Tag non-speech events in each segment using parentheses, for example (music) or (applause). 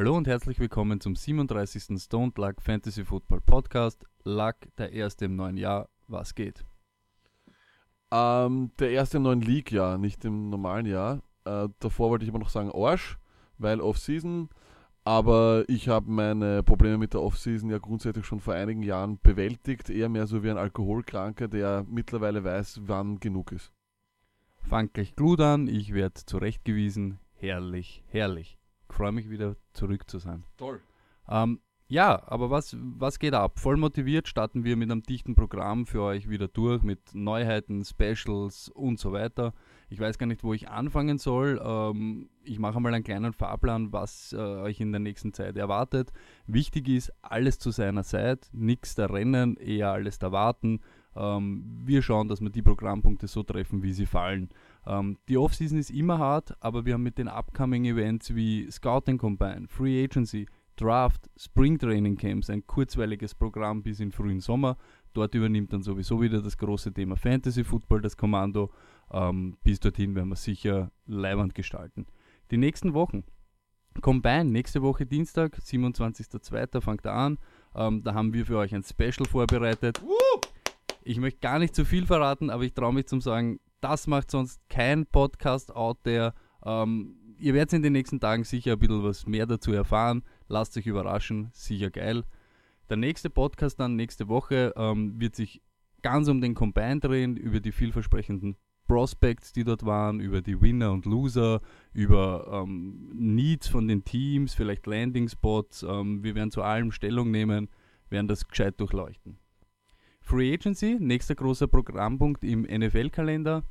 Hallo und herzlich willkommen zum 37. Stoned Luck Fantasy Football Podcast. Luck, der erste im neuen Jahr. Was geht? Ähm, der erste im neuen League-Jahr, nicht im normalen Jahr. Äh, davor wollte ich immer noch sagen Arsch, weil Off-Season. Aber ich habe meine Probleme mit der Off-Season ja grundsätzlich schon vor einigen Jahren bewältigt. Eher mehr so wie ein Alkoholkranker, der mittlerweile weiß, wann genug ist. Fangt gleich Glut an, ich werde zurechtgewiesen. Herrlich, herrlich. Ich freue mich wieder zurück zu sein. Toll. Ähm, ja, aber was, was geht ab? Voll motiviert starten wir mit einem dichten Programm für euch wieder durch mit Neuheiten, Specials und so weiter. Ich weiß gar nicht, wo ich anfangen soll. Ähm, ich mache mal einen kleinen Fahrplan, was äh, euch in der nächsten Zeit erwartet. Wichtig ist, alles zu seiner Zeit, nichts da rennen, eher alles da warten. Ähm, wir schauen, dass wir die Programmpunkte so treffen, wie sie fallen. Ähm, die Offseason ist immer hart, aber wir haben mit den upcoming Events wie Scouting Combine, Free Agency, Draft, Spring Training Camps, ein kurzweiliges Programm bis in frühen Sommer. Dort übernimmt dann sowieso wieder das große Thema Fantasy Football das Kommando. Ähm, bis dorthin werden wir sicher leibend gestalten. Die nächsten Wochen. Combine, nächste Woche Dienstag, 27.02. fängt er an. Ähm, da haben wir für euch ein Special vorbereitet. Ich möchte gar nicht zu viel verraten, aber ich traue mich zum sagen, das macht sonst kein Podcast out there. Ähm, ihr werdet in den nächsten Tagen sicher ein bisschen was mehr dazu erfahren. Lasst euch überraschen, sicher geil. Der nächste Podcast dann nächste Woche ähm, wird sich ganz um den Combine drehen, über die vielversprechenden Prospects, die dort waren, über die Winner und Loser, über ähm, Needs von den Teams, vielleicht Landing Spots. Ähm, wir werden zu allem Stellung nehmen, werden das gescheit durchleuchten. Free Agency, nächster großer Programmpunkt im NFL-Kalender.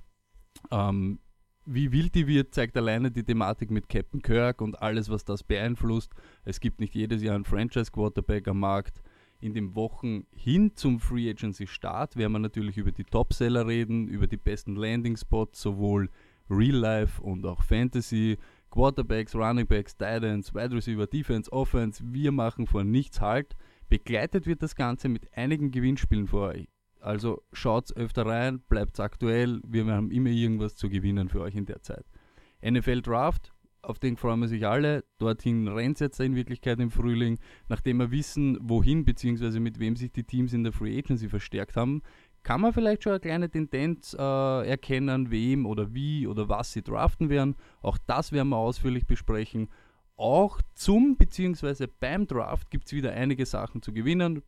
Ähm, wie wild die wird, zeigt alleine die Thematik mit Captain Kirk und alles, was das beeinflusst. Es gibt nicht jedes Jahr einen Franchise-Quarterback am Markt. In den Wochen hin zum Free Agency Start werden wir natürlich über die Topseller reden, über die besten Landing Spots, sowohl Real Life und auch Fantasy, Quarterbacks, Running Backs, Titans, Wide Receiver, Defense, Offense. Wir machen vor nichts Halt. Begleitet wird das Ganze mit einigen Gewinnspielen für euch. Also schaut öfter rein, bleibt aktuell. Wir haben immer irgendwas zu gewinnen für euch in der Zeit. NFL Draft, auf den freuen wir sich alle. Dorthin rennt es jetzt in Wirklichkeit im Frühling. Nachdem wir wissen, wohin bzw. mit wem sich die Teams in der Free Agency verstärkt haben, kann man vielleicht schon eine kleine Tendenz äh, erkennen, wem oder wie oder was sie draften werden. Auch das werden wir ausführlich besprechen. Auch zum bzw. beim Draft gibt es wieder einige Sachen zu gewinnen.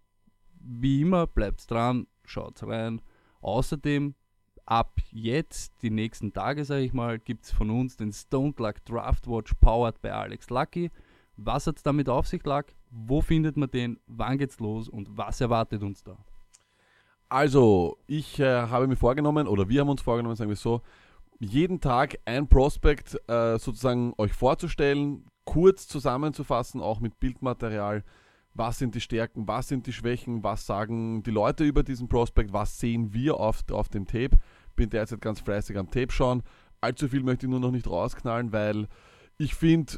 Wie immer, bleibt dran, schaut rein. Außerdem ab jetzt, die nächsten Tage, sage ich mal, gibt es von uns den Stone Luck Draft Watch powered by Alex Lucky. Was hat es damit auf sich, Luck? Wo findet man den? Wann geht's los? Und was erwartet uns da? Also, ich äh, habe mir vorgenommen, oder wir haben uns vorgenommen, sagen wir so, jeden Tag ein Prospekt äh, sozusagen euch vorzustellen, kurz zusammenzufassen, auch mit Bildmaterial. Was sind die Stärken, was sind die Schwächen, was sagen die Leute über diesen Prospekt, was sehen wir auf, auf dem Tape. Bin derzeit ganz fleißig am Tape schauen. Allzu viel möchte ich nur noch nicht rausknallen, weil ich finde,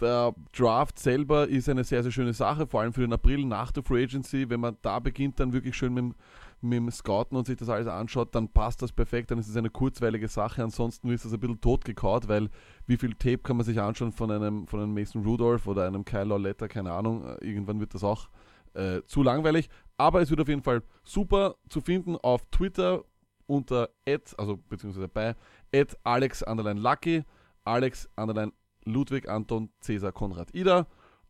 der Draft selber ist eine sehr, sehr schöne Sache, vor allem für den April nach der Free Agency. Wenn man da beginnt, dann wirklich schön mit dem, mit dem Scouten und sich das alles anschaut, dann passt das perfekt, dann ist es eine kurzweilige Sache. Ansonsten ist das ein bisschen totgekaut, weil wie viel Tape kann man sich anschauen von einem, von einem Mason Rudolph oder einem Kyle Lawletta, keine Ahnung. Irgendwann wird das auch äh, zu langweilig. Aber es wird auf jeden Fall super zu finden auf Twitter unter at, also beziehungsweise bei at Alex Lucky, Alex Ludwig Anton Cäsar Konrad Ida.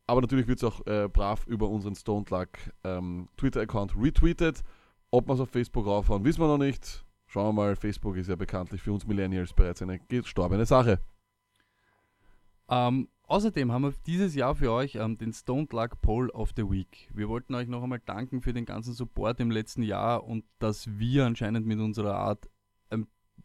Aber natürlich wird es auch äh, brav über unseren Stone Luck ähm, Twitter-Account retweetet. Ob wir es auf Facebook raufhauen, wissen wir noch nicht. Schauen wir mal, Facebook ist ja bekanntlich für uns Millennials bereits eine gestorbene Sache. Ähm, außerdem haben wir dieses Jahr für euch ähm, den Stone Luck Poll of the Week. Wir wollten euch noch einmal danken für den ganzen Support im letzten Jahr und dass wir anscheinend mit unserer Art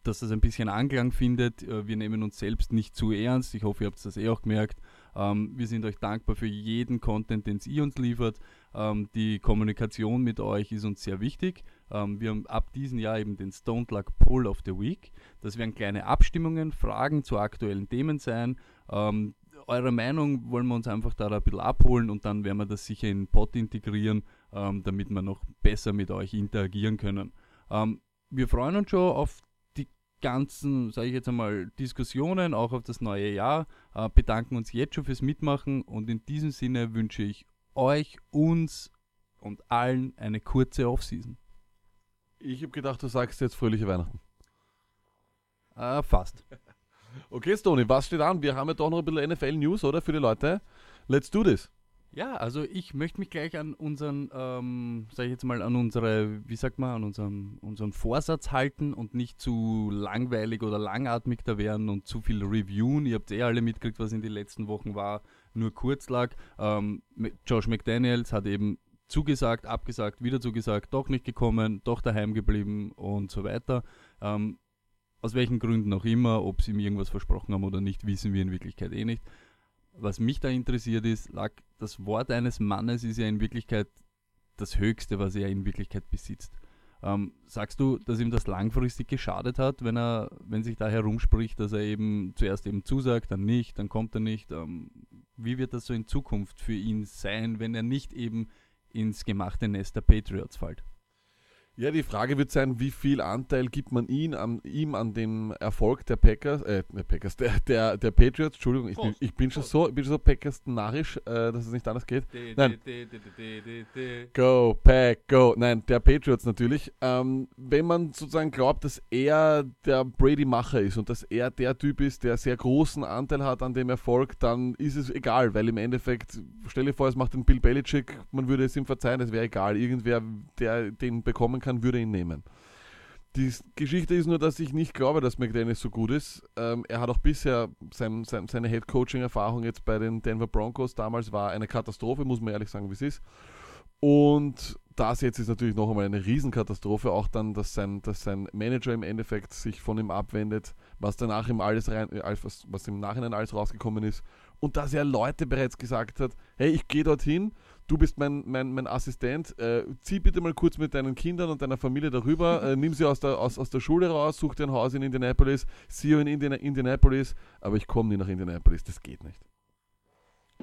dass das ein bisschen Anklang findet. Äh, wir nehmen uns selbst nicht zu ernst. Ich hoffe, ihr habt das eh auch gemerkt. Ähm, wir sind euch dankbar für jeden Content, den ihr uns liefert. Ähm, die Kommunikation mit euch ist uns sehr wichtig. Ähm, wir haben ab diesem Jahr eben den Stone Luck Poll of the Week. Das werden kleine Abstimmungen, Fragen zu aktuellen Themen sein. eure Meinung wollen wir uns einfach da ein bisschen abholen und dann werden wir das sicher in den Pod integrieren, damit wir noch besser mit euch interagieren können. wir freuen uns schon auf ganzen, sage ich jetzt einmal, Diskussionen, auch auf das neue Jahr. Äh, bedanken uns jetzt schon fürs Mitmachen und in diesem Sinne wünsche ich euch, uns und allen eine kurze Offseason. Ich habe gedacht, du sagst jetzt fröhliche Weihnachten. Äh, fast. (laughs) Okay, Stony, was steht an? Wir haben ja doch noch ein bisschen NFL-News, oder? Für die Leute. Let's do this. Ja, also ich möchte mich gleich an unseren, ähm, sag ich jetzt mal, an unsere, wie sagt man, an unseren, unseren Vorsatz halten und nicht zu langweilig oder langatmig da werden und zu viel reviewen. Ihr habt eh alle mitgekriegt, was in den letzten Wochen war, nur kurz lag. Ähm, Josh McDaniels hat eben zugesagt, abgesagt, wieder zugesagt, doch nicht gekommen, doch daheim geblieben und so weiter. Ähm, aus welchen Gründen auch immer, ob sie ihm irgendwas versprochen haben oder nicht, wissen wir in Wirklichkeit eh nicht was mich da interessiert ist, lag, das Wort eines Mannes ist ja in Wirklichkeit das Höchste, was er in Wirklichkeit besitzt. Ähm, sagst du, dass ihm das langfristig geschadet hat, wenn er, wenn sich da herumspricht, dass er eben zuerst eben zusagt, dann nicht, dann kommt er nicht? Ähm, wie wird das so in Zukunft für ihn sein, wenn er nicht eben ins gemachte Nest der Patriots fällt? Ja, die Frage wird sein, wie viel Anteil gibt man ihn an, ihm an dem Erfolg der Packers, äh, der Packers, der, der, der Patriots, Entschuldigung, ich, bin, ich bin schon so, bin schon so Packers narrisch, äh, dass es nicht anders geht. Nein. Go, Pack, go. Nein, der Patriots natürlich. Ähm, wenn man sozusagen glaubt, dass er der Brady-Macher ist und dass er der Typ ist, der sehr großen Anteil hat an dem Erfolg, dann ist es egal, weil im Endeffekt, stell dir vor, es macht den Bill Belichick, man würde es ihm verzeihen, es wäre egal. Irgendwer, der den bekommen kann, würde ihn nehmen. Die Geschichte ist nur, dass ich nicht glaube, dass McDaniels so gut ist. Ähm, er hat auch bisher sein, sein, seine Head-Coaching-Erfahrung jetzt bei den Denver Broncos damals war eine Katastrophe, muss man ehrlich sagen, wie es ist. Und das jetzt ist natürlich noch einmal eine Riesenkatastrophe, auch dann, dass sein, dass sein Manager im Endeffekt sich von ihm abwendet, was danach im alles rein, äh, was, was im Nachhinein alles rausgekommen ist. Und dass er Leute bereits gesagt hat, hey, ich gehe dorthin, du bist mein, mein, mein Assistent, äh, zieh bitte mal kurz mit deinen Kindern und deiner Familie darüber, (laughs) äh, nimm sie aus der, aus, aus der Schule raus, such dir ein Haus in Indianapolis, sieh in Indiana, Indianapolis, aber ich komme nie nach Indianapolis, das geht nicht.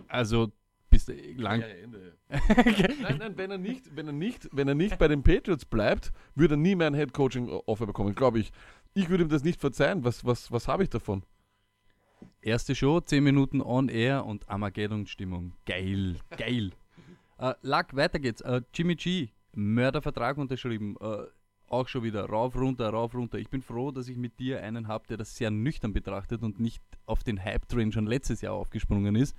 Also bist du lang. (laughs) nein, nein, wenn er nicht, wenn er nicht, wenn er nicht bei den Patriots bleibt, würde er nie mehr ein Head Coaching Offer bekommen, glaube ich. Ich würde ihm das nicht verzeihen. Was, was, was habe ich davon? Erste Show, 10 Minuten on air und Armageddon-Stimmung. Geil, geil. Äh, Luck, weiter geht's. Äh, Jimmy G, Mördervertrag unterschrieben. Äh, auch schon wieder rauf, runter, rauf, runter. Ich bin froh, dass ich mit dir einen habe, der das sehr nüchtern betrachtet und nicht auf den Hype-Train schon letztes Jahr aufgesprungen ist.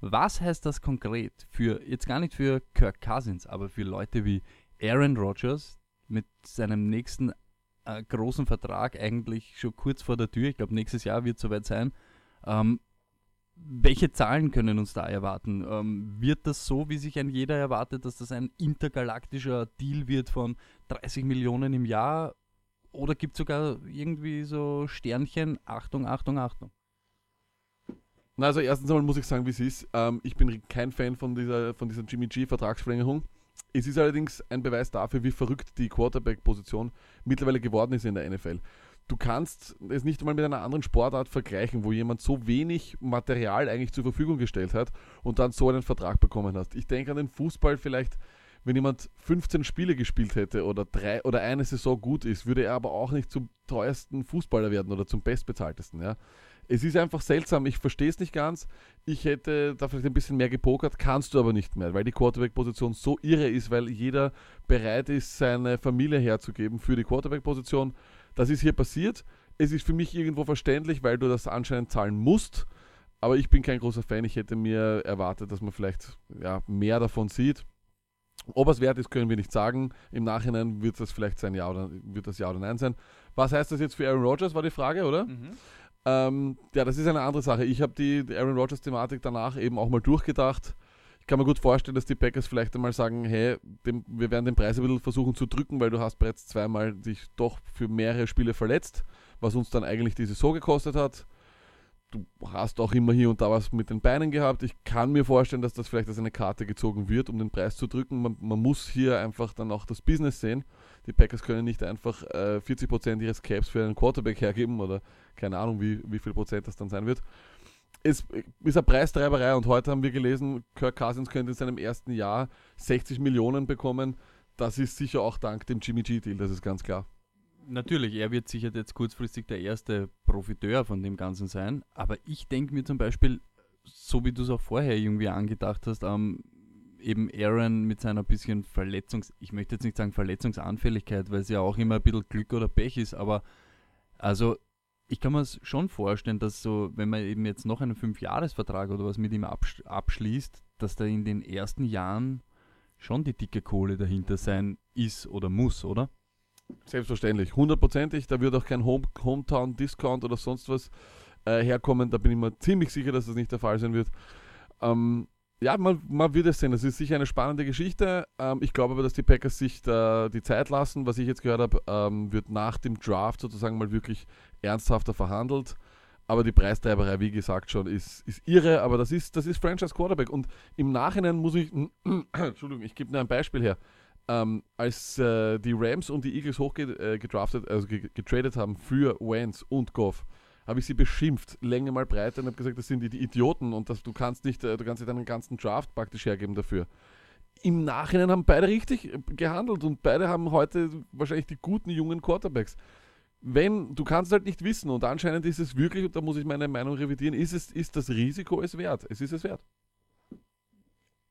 Was heißt das konkret für, jetzt gar nicht für Kirk Cousins, aber für Leute wie Aaron Rodgers mit seinem nächsten äh, großen Vertrag eigentlich schon kurz vor der Tür? Ich glaube, nächstes Jahr wird es soweit sein. Ähm, welche Zahlen können uns da erwarten? Ähm, wird das so, wie sich ein jeder erwartet, dass das ein intergalaktischer Deal wird von 30 Millionen im Jahr? Oder gibt es sogar irgendwie so Sternchen, Achtung, Achtung, Achtung? Na, also erstens einmal muss ich sagen, wie es ist. Ähm, ich bin kein Fan von dieser, von dieser Jimmy G-Vertragsverlängerung. Es ist allerdings ein Beweis dafür, wie verrückt die Quarterback-Position mittlerweile geworden ist in der NFL du kannst es nicht einmal mit einer anderen Sportart vergleichen, wo jemand so wenig Material eigentlich zur Verfügung gestellt hat und dann so einen Vertrag bekommen hat. Ich denke an den Fußball vielleicht, wenn jemand 15 Spiele gespielt hätte oder drei oder eine Saison gut ist, würde er aber auch nicht zum teuersten Fußballer werden oder zum bestbezahltesten. Ja. Es ist einfach seltsam, ich verstehe es nicht ganz. Ich hätte da vielleicht ein bisschen mehr gepokert, kannst du aber nicht mehr, weil die Quarterback-Position so irre ist, weil jeder bereit ist, seine Familie herzugeben für die Quarterback-Position das ist hier passiert. Es ist für mich irgendwo verständlich, weil du das anscheinend zahlen musst. Aber ich bin kein großer Fan. Ich hätte mir erwartet, dass man vielleicht ja, mehr davon sieht. Ob es wert ist, können wir nicht sagen. Im Nachhinein wird das vielleicht sein Ja oder wird das Ja oder Nein sein. Was heißt das jetzt für Aaron Rodgers, war die Frage, oder? Mhm. Ähm, ja, das ist eine andere Sache. Ich habe die Aaron Rodgers-Thematik danach eben auch mal durchgedacht kann mir gut vorstellen, dass die Packers vielleicht einmal sagen, hey, dem, wir werden den Preis ein bisschen versuchen zu drücken, weil du hast bereits zweimal dich doch für mehrere Spiele verletzt, was uns dann eigentlich die Saison gekostet hat. Du hast auch immer hier und da was mit den Beinen gehabt. Ich kann mir vorstellen, dass das vielleicht als eine Karte gezogen wird, um den Preis zu drücken. Man, man muss hier einfach dann auch das Business sehen. Die Packers können nicht einfach äh, 40% ihres Caps für einen Quarterback hergeben oder keine Ahnung, wie, wie viel Prozent das dann sein wird es ist eine Preistreiberei und heute haben wir gelesen, Kirk Cousins könnte in seinem ersten Jahr 60 Millionen bekommen. Das ist sicher auch dank dem Jimmy G-Deal, das ist ganz klar. Natürlich, er wird sicher jetzt kurzfristig der erste Profiteur von dem Ganzen sein, aber ich denke mir zum Beispiel, so wie du es auch vorher irgendwie angedacht hast, ähm, eben Aaron mit seiner bisschen Verletzungs-, ich möchte jetzt nicht sagen Verletzungsanfälligkeit, weil es ja auch immer ein bisschen Glück oder Pech ist, aber also ich kann mir schon vorstellen, dass so, wenn man eben jetzt noch einen Fünfjahresvertrag oder was mit ihm absch abschließt, dass da in den ersten Jahren schon die dicke Kohle dahinter sein ist oder muss, oder? Selbstverständlich, hundertprozentig. Da wird auch kein Home Hometown-Discount oder sonst was äh, herkommen. Da bin ich mir ziemlich sicher, dass das nicht der Fall sein wird. Ähm, ja, man, man wird es sehen. Das ist sicher eine spannende Geschichte. Ähm, ich glaube aber, dass die Packers sich da die Zeit lassen. Was ich jetzt gehört habe, ähm, wird nach dem Draft sozusagen mal wirklich ernsthafter verhandelt. Aber die Preistreiberei, wie gesagt, schon ist, ist irre. Aber das ist, das ist Franchise Quarterback. Und im Nachhinein muss ich, (clears throat) Entschuldigung, ich gebe nur ein Beispiel her. Ähm, als äh, die Rams und die Eagles hochgedraftet, äh, also getradet haben für Wentz und Goff, habe ich sie beschimpft, Länge mal breiter und habe gesagt, das sind die, die Idioten und das, du kannst nicht, äh, du kannst nicht deinen ganzen Draft praktisch hergeben dafür. Im Nachhinein haben beide richtig äh, gehandelt und beide haben heute wahrscheinlich die guten jungen Quarterbacks. Wenn, du kannst halt nicht wissen und anscheinend ist es wirklich, und da muss ich meine Meinung revidieren, ist, es, ist das Risiko es wert. Es ist es wert.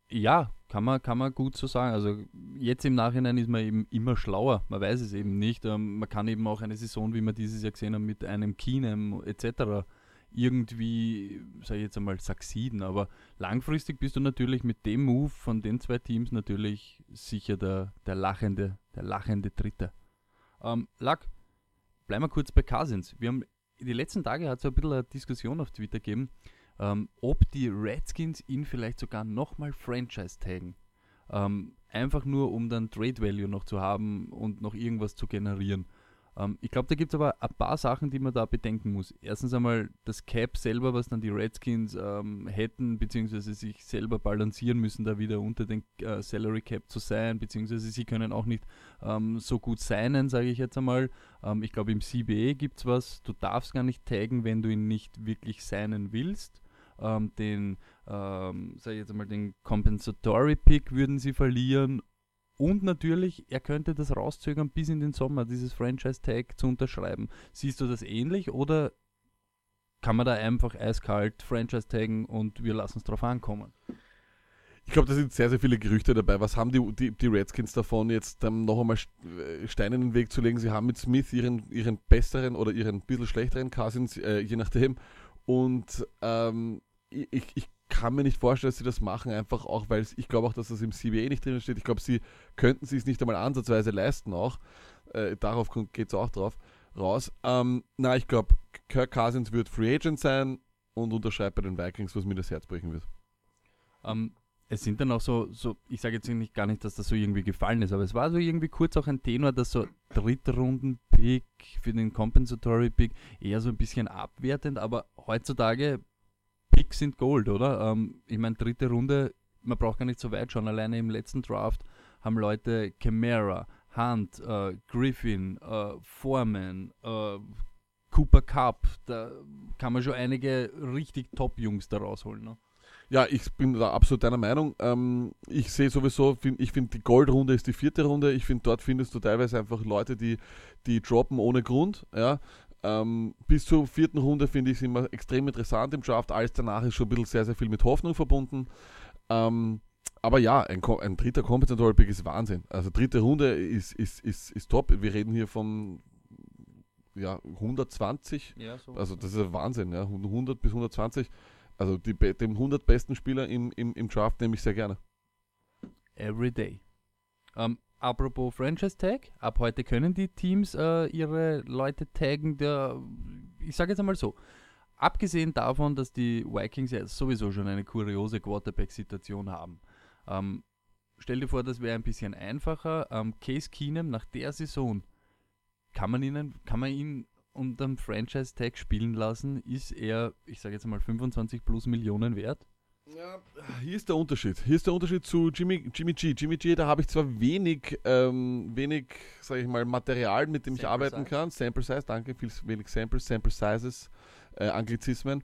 Ja, kann man, kann man gut so sagen. Also jetzt im Nachhinein ist man eben immer schlauer. Man weiß es eben nicht. Ähm, man kann eben auch eine Saison, wie wir dieses Jahr gesehen haben, mit einem Keenum etc. irgendwie, sage ich jetzt einmal, succeeden. Aber langfristig bist du natürlich mit dem Move von den zwei Teams natürlich sicher der, der lachende, der lachende Dritte. Ähm, Lack, bleiben wir kurz bei Cousins. Wir haben die letzten Tage hat es ein bisschen eine Diskussion auf Twitter gegeben ähm, ob die Redskins ihn vielleicht sogar nochmal Franchise taggen. Ähm, einfach nur, um dann Trade Value noch zu haben und noch irgendwas zu generieren. Ähm, ich glaube, da gibt es aber ein paar Sachen, die man da bedenken muss. Erstens einmal das Cap selber, was dann die Redskins ähm, hätten, beziehungsweise sich selber balancieren müssen, da wieder unter den äh, Salary Cap zu sein, beziehungsweise sie können auch nicht ähm, so gut seinen, sage ich jetzt einmal. Ähm, ich glaube, im CBA gibt es was, du darfst gar nicht taggen, wenn du ihn nicht wirklich seinen willst ähm, den, ähm, sag ich jetzt mal, den Compensatory Pick würden sie verlieren. Und natürlich, er könnte das rauszögern bis in den Sommer, dieses Franchise-Tag zu unterschreiben. Siehst du das ähnlich oder kann man da einfach eiskalt Franchise-Taggen und wir lassen es drauf ankommen? Ich glaube, da sind sehr, sehr viele Gerüchte dabei. Was haben die, die, die Redskins davon, jetzt ähm, noch einmal äh, Steine in den Weg zu legen? Sie haben mit Smith ihren, ihren besseren oder ihren bisschen schlechteren Cousins, äh, je nachdem. Und ähm, ich, ich kann mir nicht vorstellen, dass sie das machen, einfach auch, weil ich glaube auch, dass das im CBA nicht drin steht. Ich glaube, sie könnten sich es nicht einmal ansatzweise leisten auch. Äh, darauf geht es auch drauf raus. Ähm, na, ich glaube, Kirk Cousins wird Free Agent sein und unterschreibt bei den Vikings, was mir das Herz brechen wird. Ähm, es sind dann auch so, so ich sage jetzt nicht gar nicht, dass das so irgendwie gefallen ist, aber es war so irgendwie kurz auch ein Tenor, dass so Drittrunden-Pick für den Compensatory Pick eher so ein bisschen abwertend, aber heutzutage Picks sind Gold, oder? Ähm, ich meine, dritte Runde, man braucht gar nicht so weit schauen. Alleine im letzten Draft haben Leute Camara, Hunt, äh, Griffin, äh, Foreman, äh, Cooper Cup, da kann man schon einige richtig Top-Jungs da rausholen. Ne? Ja, ich bin da absolut deiner Meinung. Ähm, ich sehe sowieso, find, ich finde die Goldrunde ist die vierte Runde. Ich finde, dort findest du teilweise einfach Leute, die, die droppen ohne Grund. Ja? Ähm, bis zur vierten Runde finde ich es immer extrem interessant im Draft. Alles danach ist schon ein bisschen sehr, sehr viel mit Hoffnung verbunden. Ähm, aber ja, ein, ein dritter Compensatory Pick ist Wahnsinn. Also dritte Runde ist, ist, ist, ist top. Wir reden hier von ja, 120. Ja, so. Also das ist Wahnsinn. Ja. 100 bis 120. Also die, den 100 besten Spieler im, im, im Draft nehme ich sehr gerne. Every day. Um, Apropos Franchise Tag, ab heute können die Teams äh, ihre Leute taggen. Der, ich sage jetzt einmal so, abgesehen davon, dass die Vikings ja sowieso schon eine kuriose Quarterback-Situation haben. Ähm, stell dir vor, das wäre ein bisschen einfacher. Ähm, Case Keenum nach der Saison, kann man, ihnen, kann man ihn unter dem Franchise-Tag spielen lassen? Ist er, ich sage jetzt mal, 25 plus Millionen wert? Ja, hier ist der Unterschied. Hier ist der Unterschied zu Jimmy, Jimmy G. Jimmy G, da habe ich zwar wenig, ähm, wenig, sage ich mal, Material, mit dem Sample ich arbeiten size. kann. Sample Size, danke, viel wenig Samples, Sample Sizes, äh, Anglizismen.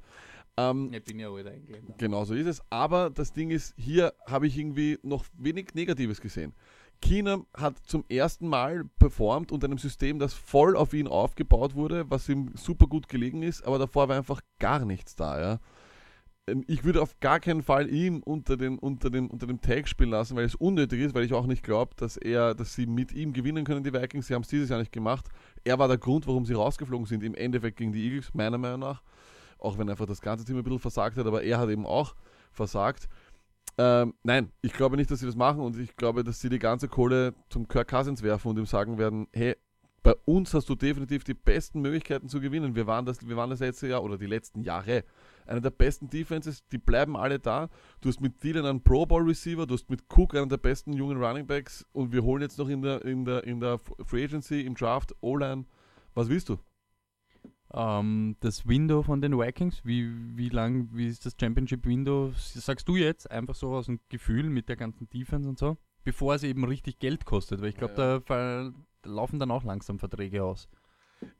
Ähm, ich bin ja heute eingehend. Genau so ist es. Aber das Ding ist, hier habe ich irgendwie noch wenig Negatives gesehen. Keenum hat zum ersten Mal performt unter einem System, das voll auf ihn aufgebaut wurde, was ihm super gut gelegen ist, aber davor war einfach gar nichts da, ja. Ähm, ich würde auf gar keinen Fall ihm unter dem, unter dem, unter dem Tag spielen lassen, weil es unnötig ist, weil ich auch nicht glaube, dass er, dass sie mit ihm gewinnen können, die Vikings. Sie haben es dieses Jahr nicht gemacht. Er war der Grund, warum sie rausgeflogen sind, im Endeffekt gegen die Eagles, meiner Meinung nach. Auch wenn einfach das ganze Team ein bisschen versagt hat, aber er hat eben auch versagt. Ähm, nein, ich glaube nicht, dass sie das machen und ich glaube, dass sie die ganze Kohle zum Kirk Cousins werfen und ihm sagen werden, hey, bei uns hast du definitiv die besten Möglichkeiten zu gewinnen. Wir waren das, wir waren das letzte Jahr oder die letzten Jahre einer der besten Defenses, die bleiben alle da. Du hast mit Dylan einen Pro Bowl Receiver, du hast mit Cook einen der besten jungen Running Backs und wir holen jetzt noch in der, in der, in der Free Agency, im Draft, O-Line. Was willst du? Ähm, das Window von den Vikings, wie, wie lang, wie ist das Championship Window? Sagst du jetzt einfach so aus dem Gefühl mit der ganzen Defense und so? Bevor es eben richtig Geld kostet, weil ich glaube, ja, ja. da laufen dann auch langsam Verträge aus.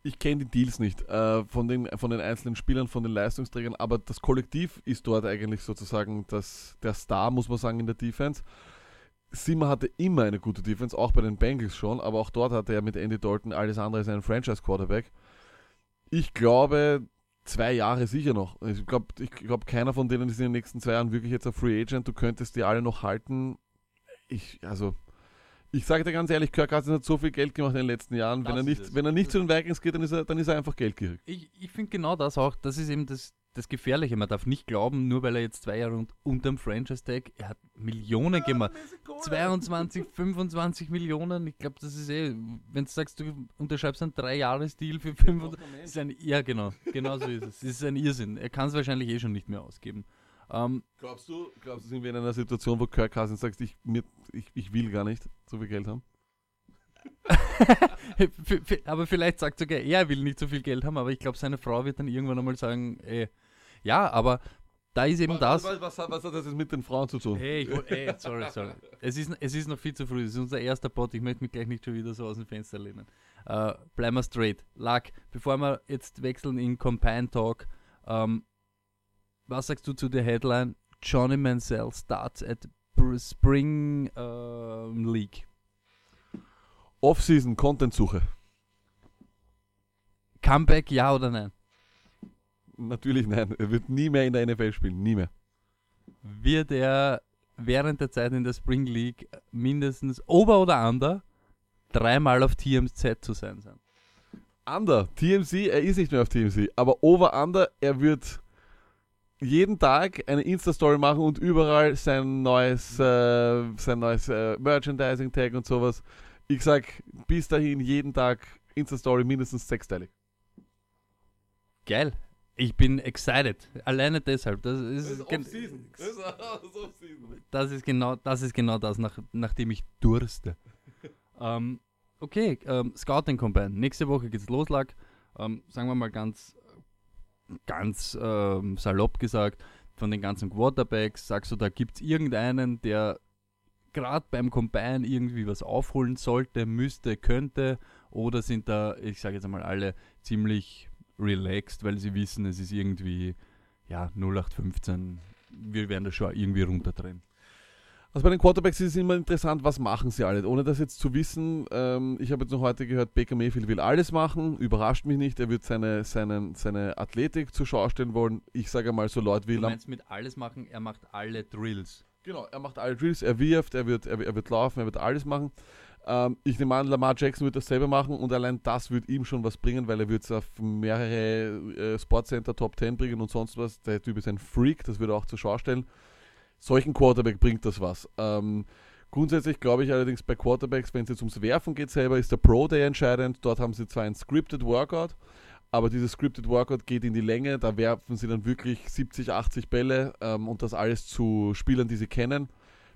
Ich kenne die Deals nicht äh, von, den, von den einzelnen Spielern, von den Leistungsträgern, aber das Kollektiv ist dort eigentlich sozusagen das, der Star, muss man sagen, in der Defense. Simmer hatte immer eine gute Defense, auch bei den Bengals schon, aber auch dort hatte er mit Andy Dalton alles andere als einen Franchise-Quarterback. Ich glaube, zwei Jahre sicher noch. Ich glaube, ich glaub, keiner von denen ist in den nächsten zwei Jahren wirklich jetzt ein Free Agent. Du könntest die alle noch halten. Ich, also, ich sage dir ganz ehrlich, Kirk Cousins hat so viel Geld gemacht in den letzten Jahren. wenn er, nicht, wenn er nicht zu den Vikings geht, dann ist er, dann ist er einfach geldgierig. Ich, ich finde genau das auch. Das ist eben das, das Gefährliche. Man darf nicht glauben, nur weil er jetzt zwei Jahre unter dem Franchise-Tag, er hat Millionen ja, gemacht. 22, 25 Millionen. Ich glaube, das ist eh, wenn du sagst, du unterschreibst einen Drei-Jahres-Deal für 25. Ist ein, ja, genau. Genau so ist es. Es ist ein Irrsinn. Er kann es wahrscheinlich eh schon nicht mehr ausgeben. Ähm, glaubst, du, glaubst du, sind wir in einer Situation, wo Kirk Cousins sagt, ich, mir, ich, ich will gar nicht so viel Geld haben? (laughs) aber vielleicht sagt sogar er, er will nicht so viel Geld haben, aber ich glaube, seine Frau wird dann irgendwann einmal sagen, ey, ja, aber da ist eben was, das. Was, was, was, hat das jetzt mit den Frauen zu tun? Hey, ich, ey, sorry, sorry. Es ist, es ist noch viel zu früh. Es ist unser erster Pod. Ich möchte mich gleich nicht schon wieder so aus dem Fenster lehnen. Uh, bleiben wir straight. Lack, bevor wir jetzt wechseln in Compine Talk, ähm, was sagst du zu der Headline? Johnny Mansell starts at Spring uh, League. Off-Season Content-Suche. Comeback, ja oder nein? Natürlich nein. Er wird nie mehr in der NFL spielen. Nie mehr. Wird er während der Zeit in der Spring League mindestens Ober- oder Under dreimal auf TMZ zu sein sein? Under. TMC, er ist nicht mehr auf TMC. Aber Over-Under, er wird jeden Tag eine Insta-Story machen und überall sein neues, äh, sein neues äh, Merchandising-Tag und sowas. Ich sag bis dahin jeden Tag Insta-Story mindestens sechsteilig. Geil. Ich bin excited. Alleine deshalb. Das ist, das ist, (laughs) das ist genau das ist genau das, nach, nachdem ich durste. (laughs) ähm, okay, ähm, Scouting Combine. Nächste Woche geht's los, lag. Ähm, sagen wir mal ganz ganz ähm, salopp gesagt, von den ganzen Quarterbacks, sagst du, da gibt es irgendeinen, der gerade beim Combine irgendwie was aufholen sollte, müsste, könnte, oder sind da, ich sage jetzt einmal, alle ziemlich relaxed, weil sie wissen, es ist irgendwie ja 0815, wir werden das schon irgendwie runterdrehen. Also bei den Quarterbacks ist es immer interessant, was machen sie alle, ohne das jetzt zu wissen. Ähm, ich habe jetzt noch heute gehört, Baker Mayfield will alles machen, überrascht mich nicht. Er wird seine, seine, seine Athletik zur Schau stellen wollen. Ich sage mal so Leute wie... Du meinst mit alles machen, er macht alle Drills. Genau, er macht alle Drills, er wirft, er wird, er, er wird laufen, er wird alles machen. Ähm, ich nehme an, Lamar Jackson wird das selber machen und allein das wird ihm schon was bringen, weil er wird es auf mehrere äh, Sportcenter Top 10 bringen und sonst was. Der Typ ist ein Freak, das wird er auch zur Schau stellen solchen Quarterback bringt das was. Ähm, grundsätzlich glaube ich allerdings bei Quarterbacks, wenn es jetzt ums Werfen geht selber, ist der Pro Day entscheidend. Dort haben sie zwar ein Scripted Workout, aber dieses Scripted Workout geht in die Länge. Da werfen sie dann wirklich 70, 80 Bälle ähm, und das alles zu Spielern, die sie kennen.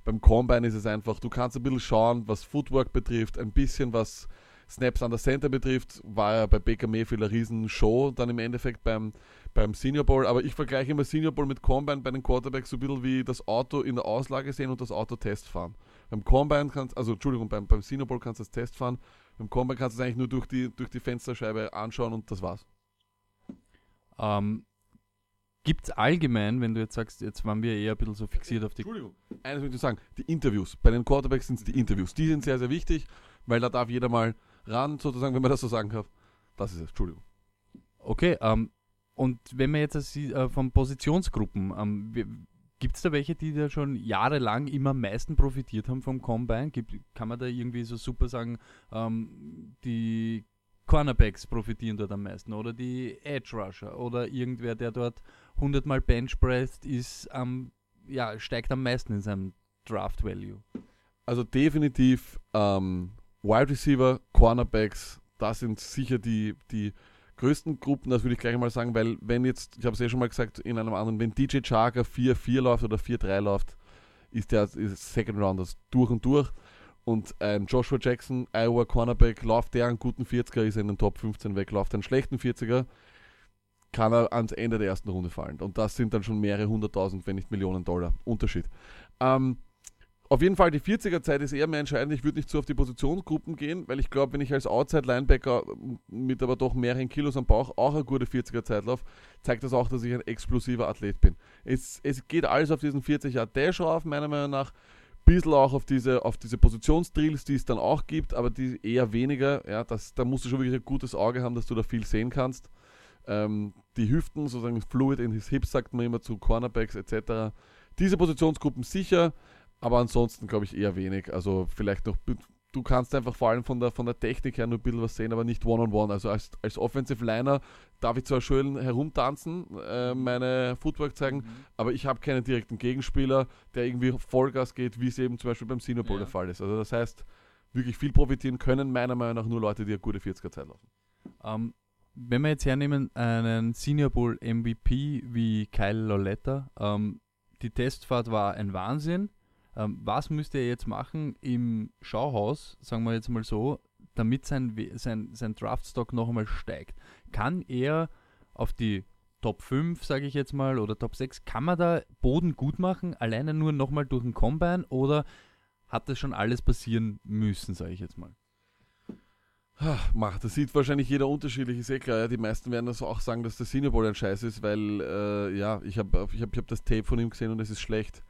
Beim Combine ist es einfach, du kannst ein bisschen schauen, was Footwork betrifft, ein bisschen was Snaps an der Center betrifft, war ja bei Baker Mayfield eine Riesenshow dann im Endeffekt beim, beim Senior Bowl. Aber ich vergleiche immer Senior Bowl mit Combine bei den Quarterbacks so ein bisschen wie das Auto in der Auslage sehen und das Auto Test fahren. Beim Combine kannst also Entschuldigung, beim, beim Senior Bowl kannst du das Test fahren. Beim Combine kannst du es eigentlich nur durch die, durch die Fensterscheibe anschauen und das war's. Ähm, Gibt es allgemein, wenn du jetzt sagst, jetzt waren wir eher ein bisschen so fixiert auf die. Entschuldigung, eines möchte ich sagen, die Interviews. Bei den Quarterbacks sind es die Interviews. Die sind sehr, sehr wichtig, weil da darf jeder mal ran, sozusagen, wenn man das so sagen kann. Das ist es, Entschuldigung. Okay, ähm, und wenn man jetzt das, äh, von Positionsgruppen, ähm, gibt es da welche, die da schon jahrelang immer am meisten profitiert haben vom Combine? Gibt, kann man da irgendwie so super sagen, ähm, die Cornerbacks profitieren dort am meisten oder die Edge Rusher oder irgendwer, der dort 100 Mal Bench presst, ist ähm, ja, steigt am meisten in seinem Draft Value. Also definitiv ähm, Wide Receiver, Cornerbacks, das sind sicher die, die größten Gruppen, das würde ich gleich mal sagen, weil wenn jetzt, ich habe es ja schon mal gesagt in einem anderen, wenn DJ Charger 4-4 läuft oder 4-3 läuft, ist der ist Second Rounders durch und durch. Und ein Joshua Jackson, Iowa Cornerback, läuft der einen guten 40er, ist er in den Top 15 weg, läuft einen schlechten 40er, kann er ans Ende der ersten Runde fallen. Und das sind dann schon mehrere hunderttausend, wenn nicht Millionen Dollar Unterschied. Ähm, auf jeden Fall, die 40er-Zeit ist eher mehr entscheidend. Ich würde nicht so auf die Positionsgruppen gehen, weil ich glaube, wenn ich als Outside-Linebacker mit aber doch mehreren Kilos am Bauch auch eine gute 40er-Zeit laufe, zeigt das auch, dass ich ein explosiver Athlet bin. Es, es geht alles auf diesen 40er-Dash rauf, meiner Meinung nach bisschen auch auf diese, auf diese Positionsdrills, die es dann auch gibt, aber die eher weniger. Ja, das, da musst du schon wirklich ein gutes Auge haben, dass du da viel sehen kannst. Ähm, die Hüften, sozusagen Fluid in his hips, sagt man immer zu Cornerbacks etc. Diese Positionsgruppen sicher, aber ansonsten glaube ich eher wenig. Also vielleicht noch du kannst einfach vor allem von der, von der Technik her nur ein bisschen was sehen, aber nicht One-on-One. -on -one. Also als, als Offensive Liner darf ich zwar schön herumtanzen, äh, meine Footwork zeigen, mhm. aber ich habe keinen direkten Gegenspieler, der irgendwie Vollgas geht, wie es eben zum Beispiel beim Senior Bowl ja. der Fall ist. Also das heißt, wirklich viel profitieren können meiner Meinung nach nur Leute, die eine gute 40er Zeit laufen. Um, ähm, wenn wir jetzt hernehmen, einen Senior Bowl MVP wie Kyle Loletta, um, ähm, die Testfahrt war ein Wahnsinn. Ähm, was müsste er jetzt machen im Schauhaus, sagen wir jetzt mal so, damit sein, sein, sein Draftstock noch einmal steigt? Kann er auf die Top 5, sage ich jetzt mal, oder Top 6, kann man da Boden gut machen, alleine nur nochmal durch den Combine oder hat das schon alles passieren müssen, sage ich jetzt mal? Ach, das sieht wahrscheinlich jeder unterschiedlich, ist eh klar. Ja. Die meisten werden das auch sagen, dass der Senior Bowl ein Scheiß ist, weil, äh, ja, ich habe ich hab, ich hab das Tape von ihm gesehen und es ist schlecht.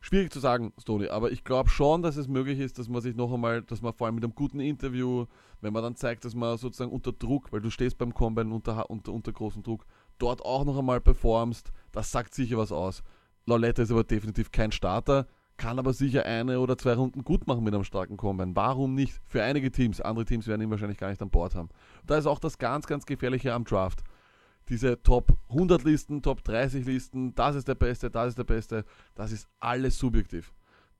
Schwierig zu sagen, Stony, aber ich glaube schon, dass es möglich ist, dass man sich noch einmal, dass man vor allem mit einem guten Interview, wenn man dann zeigt, dass man sozusagen unter Druck, weil du stehst beim Combine unter, unter, unter großem Druck, dort auch noch einmal performst, das sagt sicher was aus. Lauletta ist aber definitiv kein Starter, kann aber sicher eine oder zwei Runden gut machen mit einem starken Combine. Warum nicht? Für einige Teams, andere Teams werden ihn wahrscheinlich gar nicht an Bord haben. Da ist auch das ganz, ganz Gefährliche am Draft diese Top 100 Listen, Top 30 Listen, das ist der Beste, das ist der Beste, das ist alles subjektiv.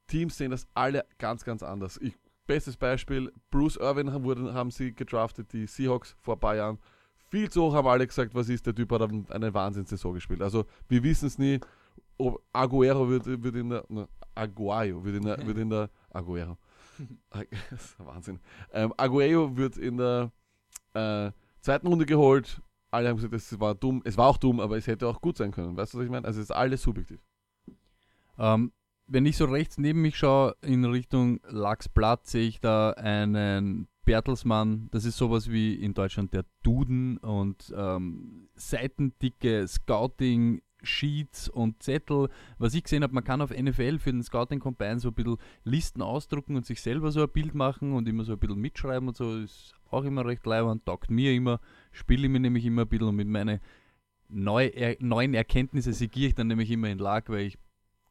Teams sehen das alle ganz, ganz anders. Ich, bestes Beispiel, Bruce Irvin haben, haben sie gedraftet, die Seahawks vor ein paar Jahren. Viel zu hoch haben alle gesagt, was ist, der Typ hat eine Wahnsinnssaison gespielt. Also wir wissen es nie, ob Aguero wird, wird in der, ne, Aguayo wird in der, (laughs) wird in der, Aguero, (laughs) Wahnsinn. Ähm, Aguayo wird in der äh, zweiten Runde geholt, alle haben gesagt, es war dumm. Es war auch dumm, aber es hätte auch gut sein können. Weißt du, was ich meine? Also es ist alles subjektiv. Ähm, wenn ich so rechts neben mich schaue, in Richtung Lachsblatt, sehe ich da einen Bertelsmann. Das ist sowas wie in Deutschland der Duden und ähm, seitendicke Scouting Sheets und Zettel. Was ich gesehen habe, man kann auf NFL für den Scouting Combine so ein bisschen Listen ausdrucken und sich selber so ein Bild machen und immer so ein bisschen mitschreiben und so. Ist auch immer recht leibend, taugt mir immer, spiele ich mir nämlich immer ein bisschen und mit meinen neu, er, neuen Erkenntnissen segiere ich dann nämlich immer in Lag, weil ich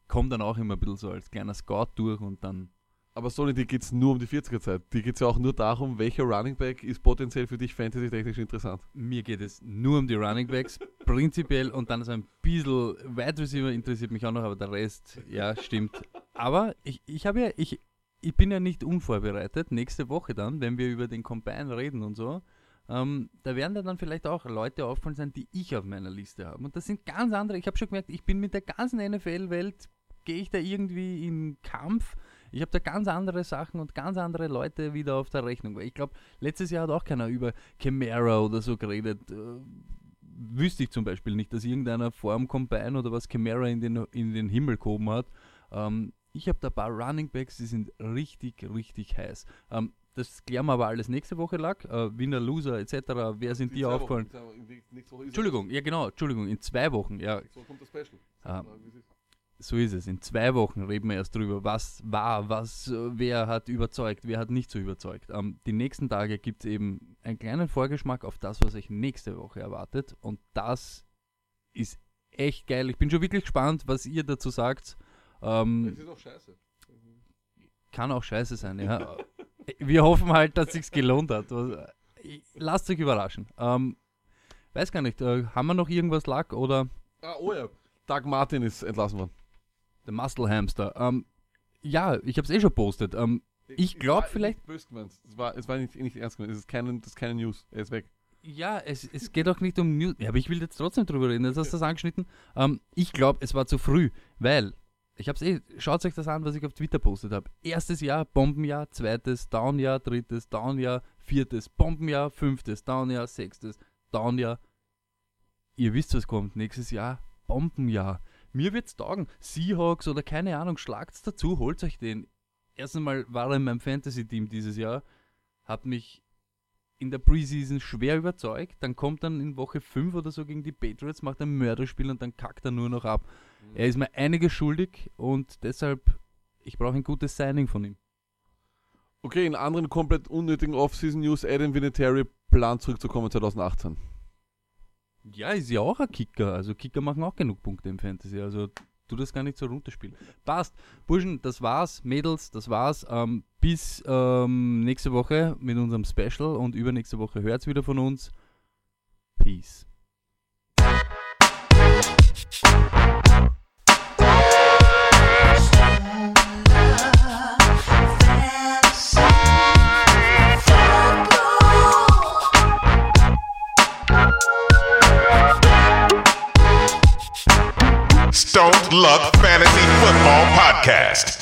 komme dann auch immer ein bisschen so als kleiner Scout durch und dann aber Sony, die geht es nur um die 40er-Zeit. Die geht es ja auch nur darum, welcher Running Back ist potenziell für dich fantasy-technisch interessant. Mir geht es nur um die Running Backs, (laughs) prinzipiell, und dann so ein bisschen Wide Receiver interessiert mich auch noch, aber der Rest, ja, stimmt. Aber ich, ich habe ja, ich, ich bin ja nicht unvorbereitet. Nächste Woche dann, wenn wir über den Combine reden und so, ähm, da werden da dann vielleicht auch Leute auffallen sein, die ich auf meiner Liste habe. Und das sind ganz andere. Ich habe schon gemerkt, ich bin mit der ganzen NFL-Welt, gehe ich da irgendwie in Kampf. Ich habe da ganz andere Sachen und ganz andere Leute wieder auf der Rechnung. Weil ich glaube, letztes Jahr hat auch keiner über Chimera oder so geredet. Äh, wüsste ich zum Beispiel nicht, dass irgendeiner vor dem Combine oder was Chimera in den, in den Himmel gehoben hat. Ähm, ich habe da ein paar Running Backs, die sind richtig, richtig heiß. Ähm, das klären wir aber alles nächste Woche, Lack. Äh, Winner, Loser etc. Wer sind dir aufgefallen? Entschuldigung, ja genau, Entschuldigung, in zwei Wochen, ja. So kommt das Special. Ah. So ist es. In zwei Wochen reden wir erst drüber, was war, was, wer hat überzeugt, wer hat nicht so überzeugt. Ähm, die nächsten Tage gibt es eben einen kleinen Vorgeschmack auf das, was euch nächste Woche erwartet. Und das ist echt geil. Ich bin schon wirklich gespannt, was ihr dazu sagt. Ähm, Das ist auch scheiße. kann auch scheiße sein, ja. (laughs) Wir hoffen halt, dass sich's gelohnt hat. Was- Lasst euch überraschen. Ähm, weiß gar nicht, äh, haben wir noch irgendwas Lack oder Ah, oh ja. Doug Martin ist entlassen worden. der Muscle Hamster? Ähm, ja, ich habe es eh schon postet. Ähm, Ich glaub war vielleicht- böse gemeint. Es war, es war nicht, nicht ernst gemeint. Es ist keine, das ist keine News. Er ist weg. ja, es, es geht auch nicht um News. Ja, aber ich will jetzt trotzdem drüber reden. Jetzt hast du das angeschnitten. Ähm, ich glaube, es war zu früh, weil ich habe es eh. Schaut euch das an, was ich auf Twitter postet habe. Erstes Jahr Bombenjahr, zweites Downjahr, drittes Downjahr, viertes Bombenjahr, fünftes Downjahr, sechstes Downjahr. Ihr wisst, was kommt. Nächstes Jahr Bombenjahr. Mir wird's taugen. Seahawks oder keine Ahnung, schlagt's dazu, holt euch den. Erst einmal war er in meinem Fantasy-Team dieses Jahr, hat mich in der Preseason schwer überzeugt. Dann kommt dann in Woche 5 oder so gegen die Patriots, macht ein Mörderspiel und dann kackt er nur noch ab. Er ist mir einiges schuldig und deshalb, ich brauche ein gutes Signing von ihm. Okay, in anderen komplett unnötigen Off-Season-News, Adam Vinatieri plant zurückzukommen 2018. Ja, ist ja auch ein Kicker. Also Kicker machen auch genug Punkte im Fantasy. Also tu das gar nicht so runterspielen. Passt. Burschen, das war's. Mädels, das war's. Ähm, bis ähm, nächste Woche mit unserem Special und übernächste Woche hört's wieder von uns. Peace. Luck Fantasy Football Podcast.